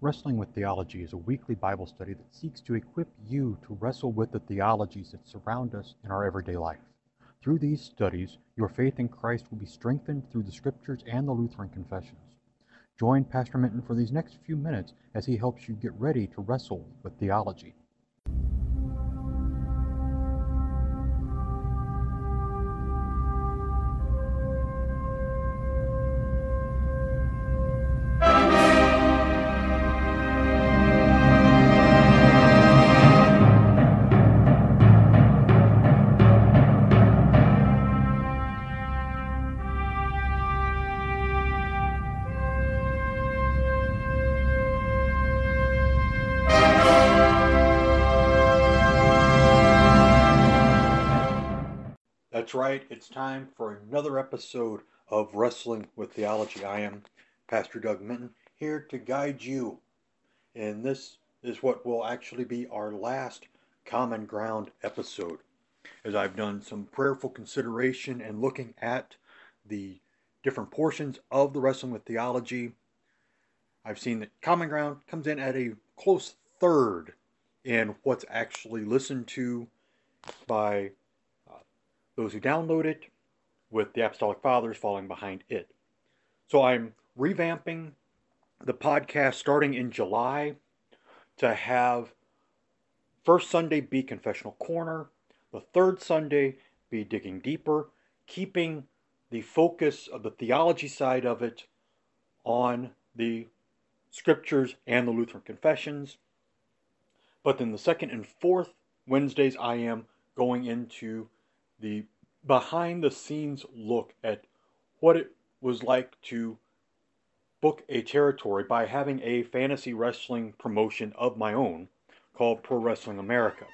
Wrestling with Theology is a weekly Bible study that seeks to equip you to wrestle with the theologies that surround us in our everyday life. Through these studies, your faith in Christ will be strengthened through the Scriptures and the Lutheran confessions. Join Pastor Minton for these next few minutes as he helps you get ready to wrestle with theology. Right, it's time for another episode of Wrestling with Theology. I am Pastor Doug Minton here to guide you. And this is what will actually be our last Common Ground episode. As I've done some prayerful consideration and looking at the different portions of the Wrestling with Theology, I've seen that Common Ground comes in at a close third in what's actually listened to by those who download it, with the Apostolic Fathers falling behind it. So I'm revamping the podcast starting in July to have first Sunday be Confessional Corner, the third Sunday be Digging Deeper, keeping the focus of the theology side of it on the scriptures and the Lutheran confessions. But then the second and fourth Wednesdays, I am going into the behind the scenes look at what it was like to book a territory by having a fantasy wrestling promotion of my own called Pro Wrestling America.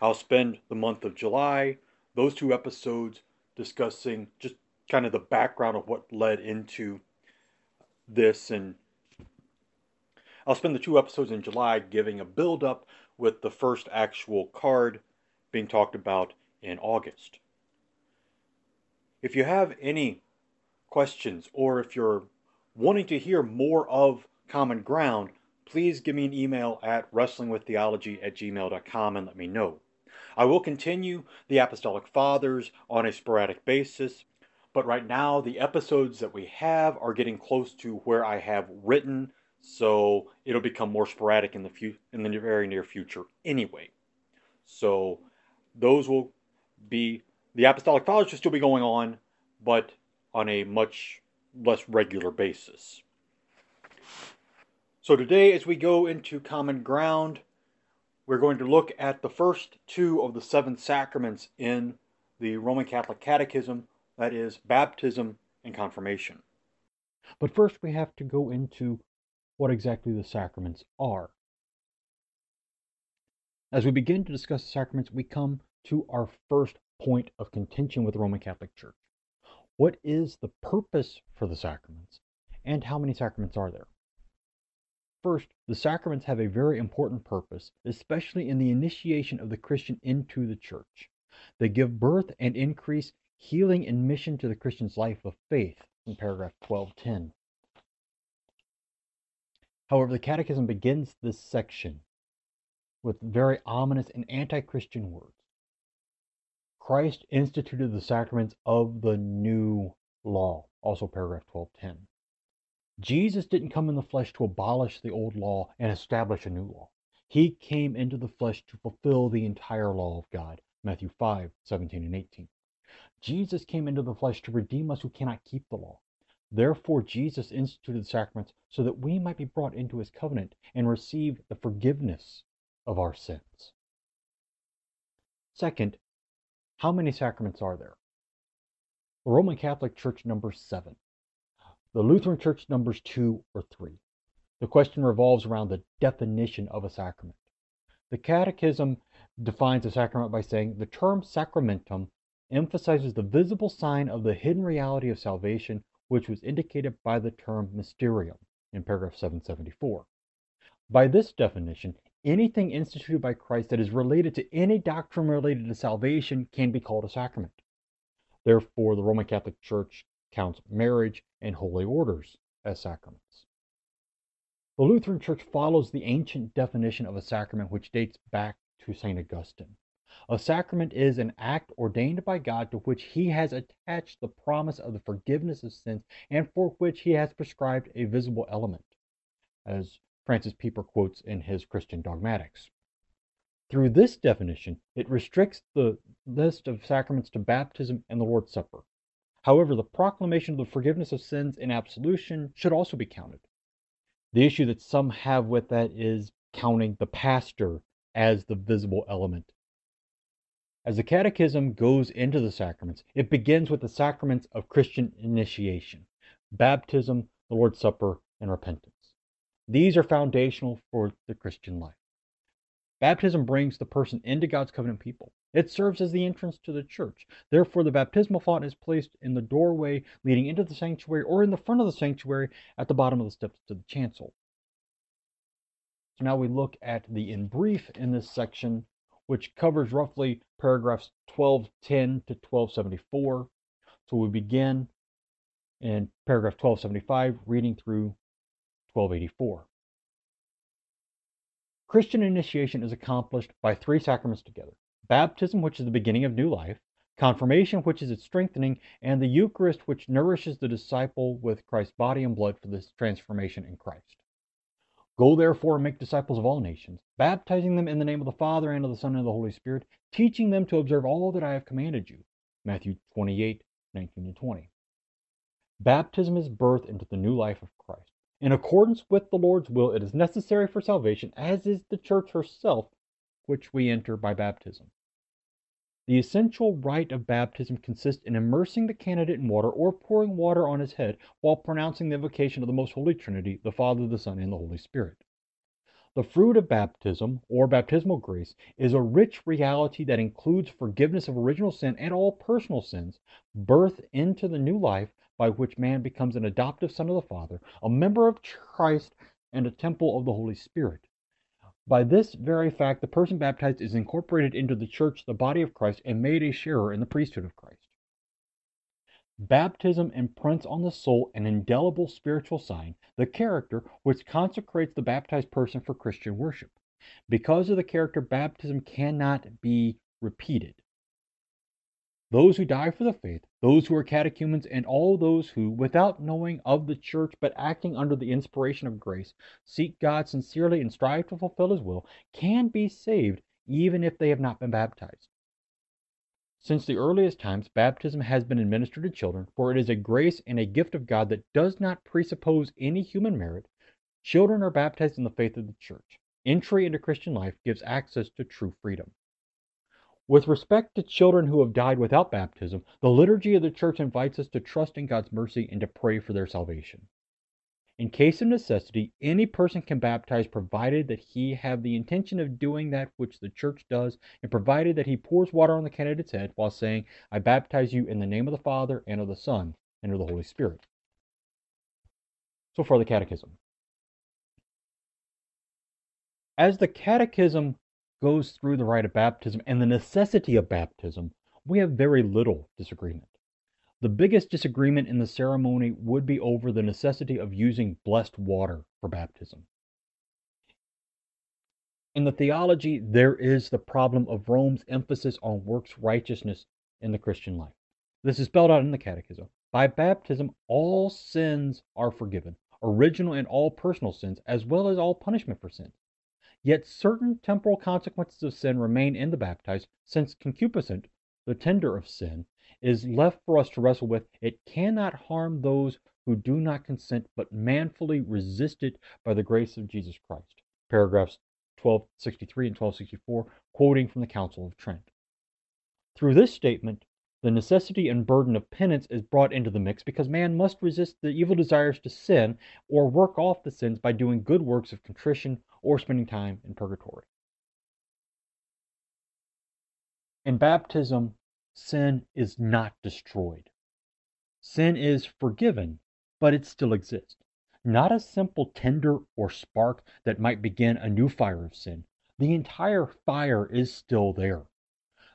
I'll spend the month of July, those two episodes discussing just kind of the background of what led into this and I'll spend the two episodes in July giving a build up with the first actual card being talked about in August. If you have any questions or if you're wanting to hear more of Common Ground, please give me an email at wrestlingwiththeology at gmail.com and let me know. I will continue the Apostolic Fathers on a sporadic basis, but right now the episodes that we have are getting close to where I have written, so it'll become more sporadic in the few, in the very near future anyway. So those will be the Apostolic Fathers will still be going on, but on a much less regular basis. So today, as we go into common ground, we're going to look at the first two of the seven sacraments in the Roman Catholic Catechism that is, baptism and confirmation. But first, we have to go into what exactly the sacraments are. As we begin to discuss the sacraments, we come to our first point of contention with the Roman Catholic Church. What is the purpose for the sacraments, and how many sacraments are there? First, the sacraments have a very important purpose, especially in the initiation of the Christian into the church. They give birth and increase healing and mission to the Christian's life of faith in paragraph 1210. However, the Catechism begins this section with very ominous and anti Christian words. Christ instituted the sacraments of the new law, also paragraph 1210. Jesus didn't come in the flesh to abolish the old law and establish a new law. He came into the flesh to fulfill the entire law of God, Matthew 5, 17 and 18. Jesus came into the flesh to redeem us who cannot keep the law. Therefore, Jesus instituted the sacraments so that we might be brought into his covenant and receive the forgiveness of our sins. Second, how many sacraments are there? The Roman Catholic Church numbers seven. The Lutheran Church numbers two or three. The question revolves around the definition of a sacrament. The Catechism defines a sacrament by saying the term sacramentum emphasizes the visible sign of the hidden reality of salvation, which was indicated by the term mysterium in paragraph 774. By this definition, anything instituted by Christ that is related to any doctrine related to salvation can be called a sacrament. Therefore, the Roman Catholic Church counts marriage and holy orders as sacraments. The Lutheran Church follows the ancient definition of a sacrament which dates back to St. Augustine. A sacrament is an act ordained by God to which he has attached the promise of the forgiveness of sins and for which he has prescribed a visible element, as Francis Pieper quotes in his Christian Dogmatics. Through this definition, it restricts the list of sacraments to baptism and the Lord's Supper. However, the proclamation of the forgiveness of sins and absolution should also be counted. The issue that some have with that is counting the pastor as the visible element. As the Catechism goes into the sacraments, it begins with the sacraments of Christian initiation baptism, the Lord's Supper, and repentance. These are foundational for the Christian life. Baptism brings the person into God's covenant people. It serves as the entrance to the church. Therefore, the baptismal font is placed in the doorway leading into the sanctuary or in the front of the sanctuary at the bottom of the steps to the chancel. So now we look at the in brief in this section, which covers roughly paragraphs 1210 to 1274. So we begin in paragraph 1275, reading through 1284. Christian initiation is accomplished by three sacraments together baptism, which is the beginning of new life, confirmation, which is its strengthening, and the Eucharist, which nourishes the disciple with Christ's body and blood for this transformation in Christ. Go therefore and make disciples of all nations, baptizing them in the name of the Father and of the Son and of the Holy Spirit, teaching them to observe all that I have commanded you. Matthew 28, 19 and 20. Baptism is birth into the new life of Christ. In accordance with the Lord's will, it is necessary for salvation, as is the church herself, which we enter by baptism. The essential rite of baptism consists in immersing the candidate in water or pouring water on his head while pronouncing the invocation of the most holy Trinity, the Father, the Son, and the Holy Spirit. The fruit of baptism, or baptismal grace, is a rich reality that includes forgiveness of original sin and all personal sins, birth into the new life by which man becomes an adoptive son of the Father, a member of Christ, and a temple of the Holy Spirit. By this very fact, the person baptized is incorporated into the church, the body of Christ, and made a sharer in the priesthood of Christ. Baptism imprints on the soul an indelible spiritual sign, the character, which consecrates the baptized person for Christian worship. Because of the character, baptism cannot be repeated. Those who die for the faith, those who are catechumens, and all those who, without knowing of the church but acting under the inspiration of grace, seek God sincerely and strive to fulfill his will, can be saved even if they have not been baptized. Since the earliest times, baptism has been administered to children, for it is a grace and a gift of God that does not presuppose any human merit. Children are baptized in the faith of the church. Entry into Christian life gives access to true freedom. With respect to children who have died without baptism, the liturgy of the church invites us to trust in God's mercy and to pray for their salvation. In case of necessity, any person can baptize provided that he have the intention of doing that which the church does, and provided that he pours water on the candidate's head while saying, I baptize you in the name of the Father, and of the Son, and of the Holy Spirit. So far, the Catechism. As the Catechism goes through the rite of baptism and the necessity of baptism, we have very little disagreement. The biggest disagreement in the ceremony would be over the necessity of using blessed water for baptism. In the theology, there is the problem of Rome's emphasis on works righteousness in the Christian life. This is spelled out in the Catechism. By baptism, all sins are forgiven, original and all personal sins, as well as all punishment for sins. Yet certain temporal consequences of sin remain in the baptized, since concupiscence, the tinder of sin, is left for us to wrestle with. It cannot harm those who do not consent, but manfully resist it by the grace of Jesus Christ. Paragraphs 1263 and 1264, quoting from the Council of Trent. Through this statement, the necessity and burden of penance is brought into the mix because man must resist the evil desires to sin or work off the sins by doing good works of contrition or spending time in purgatory. In baptism, sin is not destroyed. Sin is forgiven, but it still exists. Not a simple tinder or spark that might begin a new fire of sin. The entire fire is still there.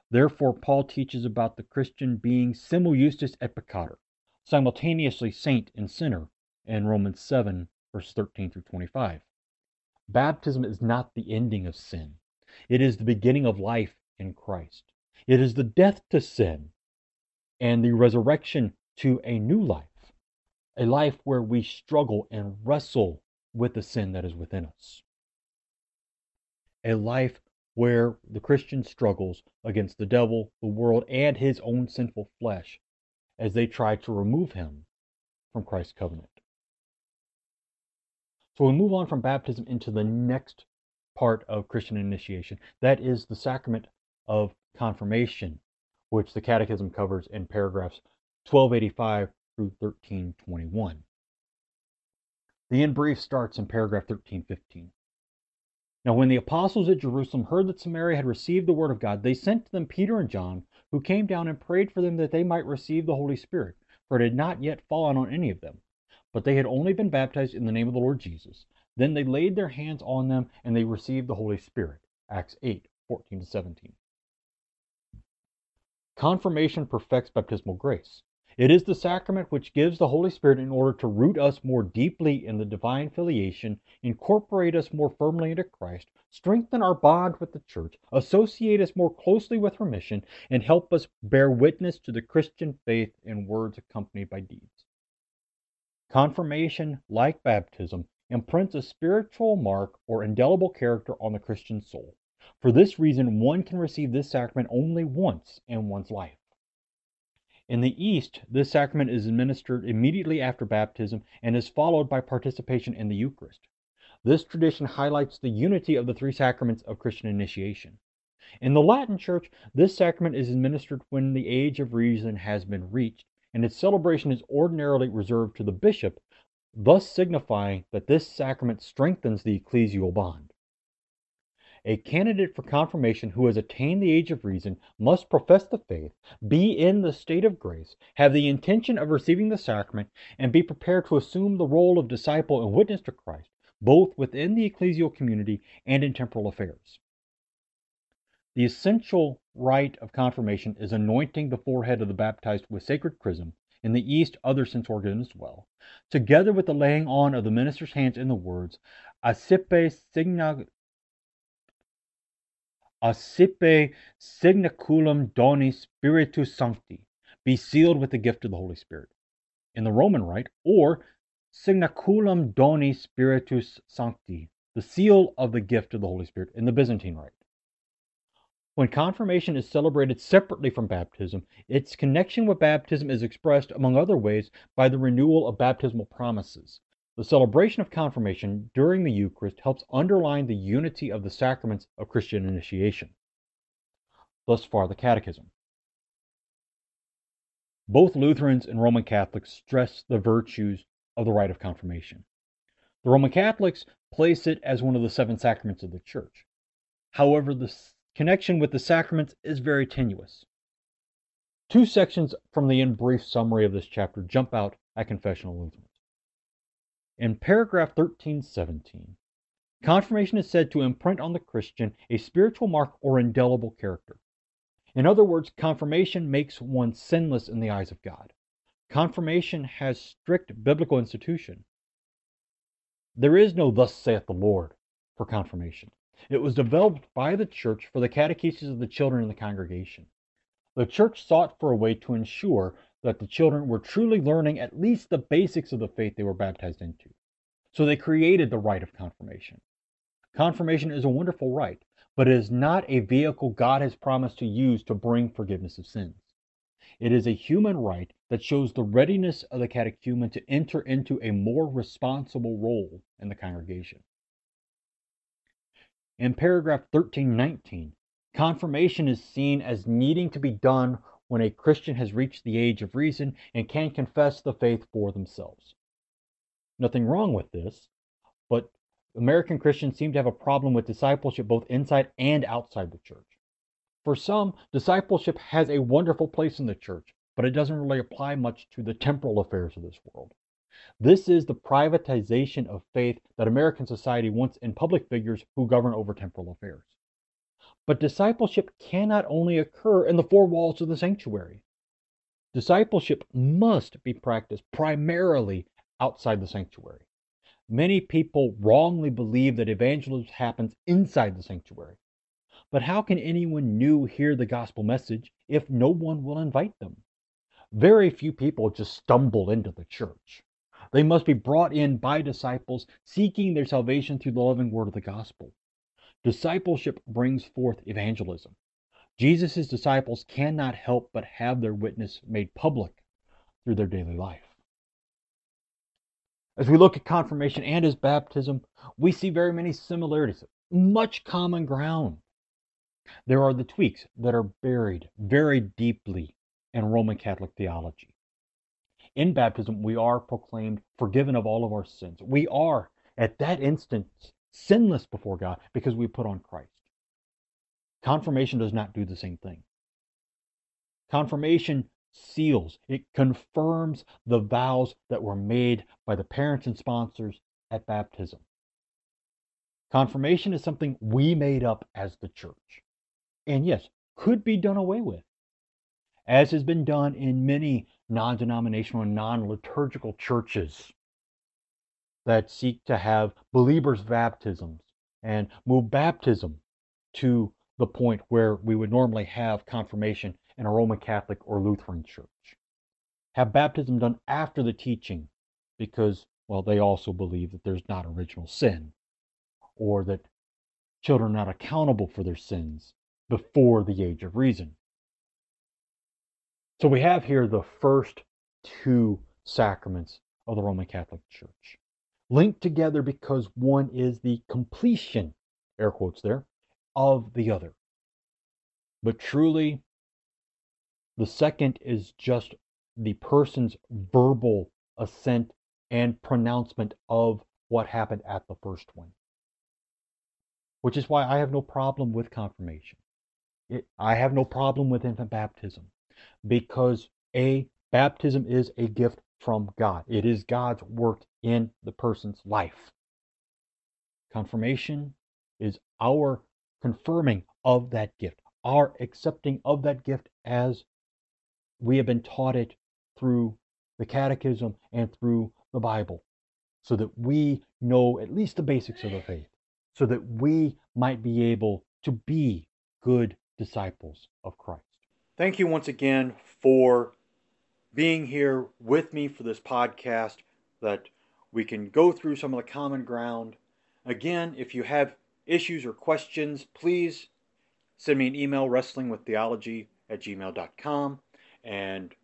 Therefore, Paul teaches about the Christian being simul justus et peccator, simultaneously saint and sinner, in Romans 7, verses 13 through 25. Baptism is not the ending of sin. It is the beginning of life in Christ. It is the death to sin and the resurrection to a new life, a life where we struggle and wrestle with the sin that is within us, a life where the Christian struggles against the devil, the world, and his own sinful flesh as they try to remove him from Christ's covenant. So we move on from baptism into the next part of Christian initiation. That is the sacrament of confirmation, which the Catechism covers in paragraphs 1285 through 1321. The in brief starts in paragraph 1315. Now, when the apostles at Jerusalem heard that Samaria had received the word of God, they sent to them Peter and John, who came down and prayed for them that they might receive the Holy Spirit, for it had not yet fallen on any of them, but they had only been baptized in the name of the Lord Jesus. Then they laid their hands on them and they received the Holy Spirit. Acts 8 14 to 17. Confirmation perfects baptismal grace. It is the sacrament which gives the Holy Spirit in order to root us more deeply in the divine filiation, incorporate us more firmly into Christ, strengthen our bond with the church, associate us more closely with her mission, and help us bear witness to the Christian faith in words accompanied by deeds. Confirmation, like baptism, imprints a spiritual mark or indelible character on the Christian soul. For this reason, one can receive this sacrament only once in one's life. In the East, this sacrament is administered immediately after baptism and is followed by participation in the Eucharist. This tradition highlights the unity of the three sacraments of Christian initiation. In the Latin Church, this sacrament is administered when the age of reason has been reached, and its celebration is ordinarily reserved to the bishop, thus signifying that this sacrament strengthens the ecclesial bond. A candidate for confirmation who has attained the age of reason must profess the faith, be in the state of grace, have the intention of receiving the sacrament, and be prepared to assume the role of disciple and witness to Christ, both within the ecclesial community and in temporal affairs. The essential rite of confirmation is anointing the forehead of the baptized with sacred chrism, in the East other sense organs as well, together with the laying on of the minister's hands in the words, Accipe signa Accipe signaculum doni Spiritus Sancti, be sealed with the gift of the Holy Spirit. In the Roman Rite, or signaculum doni Spiritus Sancti, the seal of the gift of the Holy Spirit in the Byzantine Rite. When confirmation is celebrated separately from baptism, its connection with baptism is expressed, among other ways, by the renewal of baptismal promises. The celebration of confirmation during the Eucharist helps underline the unity of the sacraments of Christian initiation. Thus far, the Catechism. Both Lutherans and Roman Catholics stress the virtues of the rite of confirmation. The Roman Catholics place it as one of the seven sacraments of the Church. However, the connection with the sacraments is very tenuous. Two sections from the in brief summary of this chapter jump out at confessional Lutherans. In paragraph 1317, confirmation is said to imprint on the Christian a spiritual mark or indelible character. In other words, confirmation makes one sinless in the eyes of God. Confirmation has strict biblical institution. There is no thus saith the Lord for confirmation. It was developed by the church for the catechesis of the children in the congregation. The church sought for a way to ensure that the children were truly learning at least the basics of the faith they were baptized into. So they created the rite of confirmation. Confirmation is a wonderful rite, but it is not a vehicle God has promised to use to bring forgiveness of sins. It is a human rite that shows the readiness of the catechumen to enter into a more responsible role in the congregation. In paragraph 1319, confirmation is seen as needing to be done when a Christian has reached the age of reason and can confess the faith for themselves. Nothing wrong with this, but American Christians seem to have a problem with discipleship both inside and outside the church. For some, discipleship has a wonderful place in the church, but it doesn't really apply much to the temporal affairs of this world. This is the privatization of faith that American society wants in public figures who govern over temporal affairs. But discipleship cannot only occur in the four walls of the sanctuary. Discipleship must be practiced primarily outside the sanctuary. Many people wrongly believe that evangelism happens inside the sanctuary. But how can anyone new hear the gospel message if no one will invite them? Very few people just stumble into the church. They must be brought in by disciples seeking their salvation through the loving word of the gospel. Discipleship brings forth evangelism. Jesus' disciples cannot help but have their witness made public through their daily life. As we look at confirmation and his baptism, we see very many similarities, much common ground. There are the tweaks that are buried very deeply in Roman Catholic theology. In baptism, we are proclaimed forgiven of all of our sins. We are, at that instance, sinless before God because we put on Christ. Confirmation does not do the same thing. Confirmation seals, it confirms the vows that were made by the parents and sponsors at baptism. Confirmation is something we made up as the church. And yes, could be done away with, as has been done in many non denominational and non liturgical churches that seek to have believers' baptisms and move baptism to the point where we would normally have confirmation in a Roman Catholic or Lutheran church. Have baptism done after the teaching because, well, they also believe that there's not original sin or that children are not accountable for their sins before the age of reason. So we have here the first two sacraments of the Roman Catholic Church linked together because one is the completion, air quotes there, of the other. But truly, the second is just the person's verbal assent and pronouncement of what happened at the first one. Which is why I have no problem with confirmation. It, I have no problem with infant baptism because A, baptism is a gift from God, it is God's work in the person's life. Confirmation is our confirming of that gift, our accepting of that gift as we have been taught it through the catechism and through the Bible so that we know at least the basics of the faith, so that we might be able to be good disciples of Christ. Thank you once again for being here with me for this podcast that we can go through some of the common ground. Again, if you have issues or questions, please send me an email, wrestlingwiththeology at gmail.com and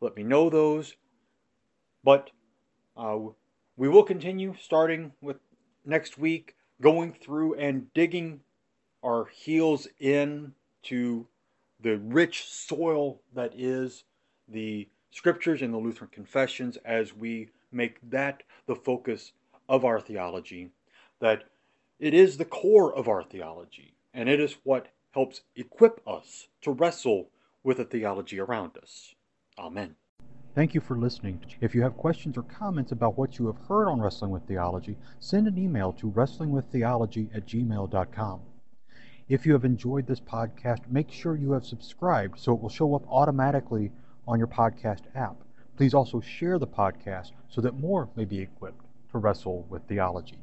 let me know those. But uh, we will continue starting with next week, going through and digging our heels in to the rich soil that is the scriptures and the Lutheran confessions as we make that the focus of our theology, that it is the core of our theology, and it is what helps equip us to wrestle with the theology around us. Amen. Thank you for listening. If you have questions or comments about what you have heard on Wrestling with Theology, send an email to wrestlingwiththeology at gmail.com. If you have enjoyed this podcast, make sure you have subscribed so it will show up automatically on your podcast app. Please also share the podcast so that more may be equipped to wrestle with theology.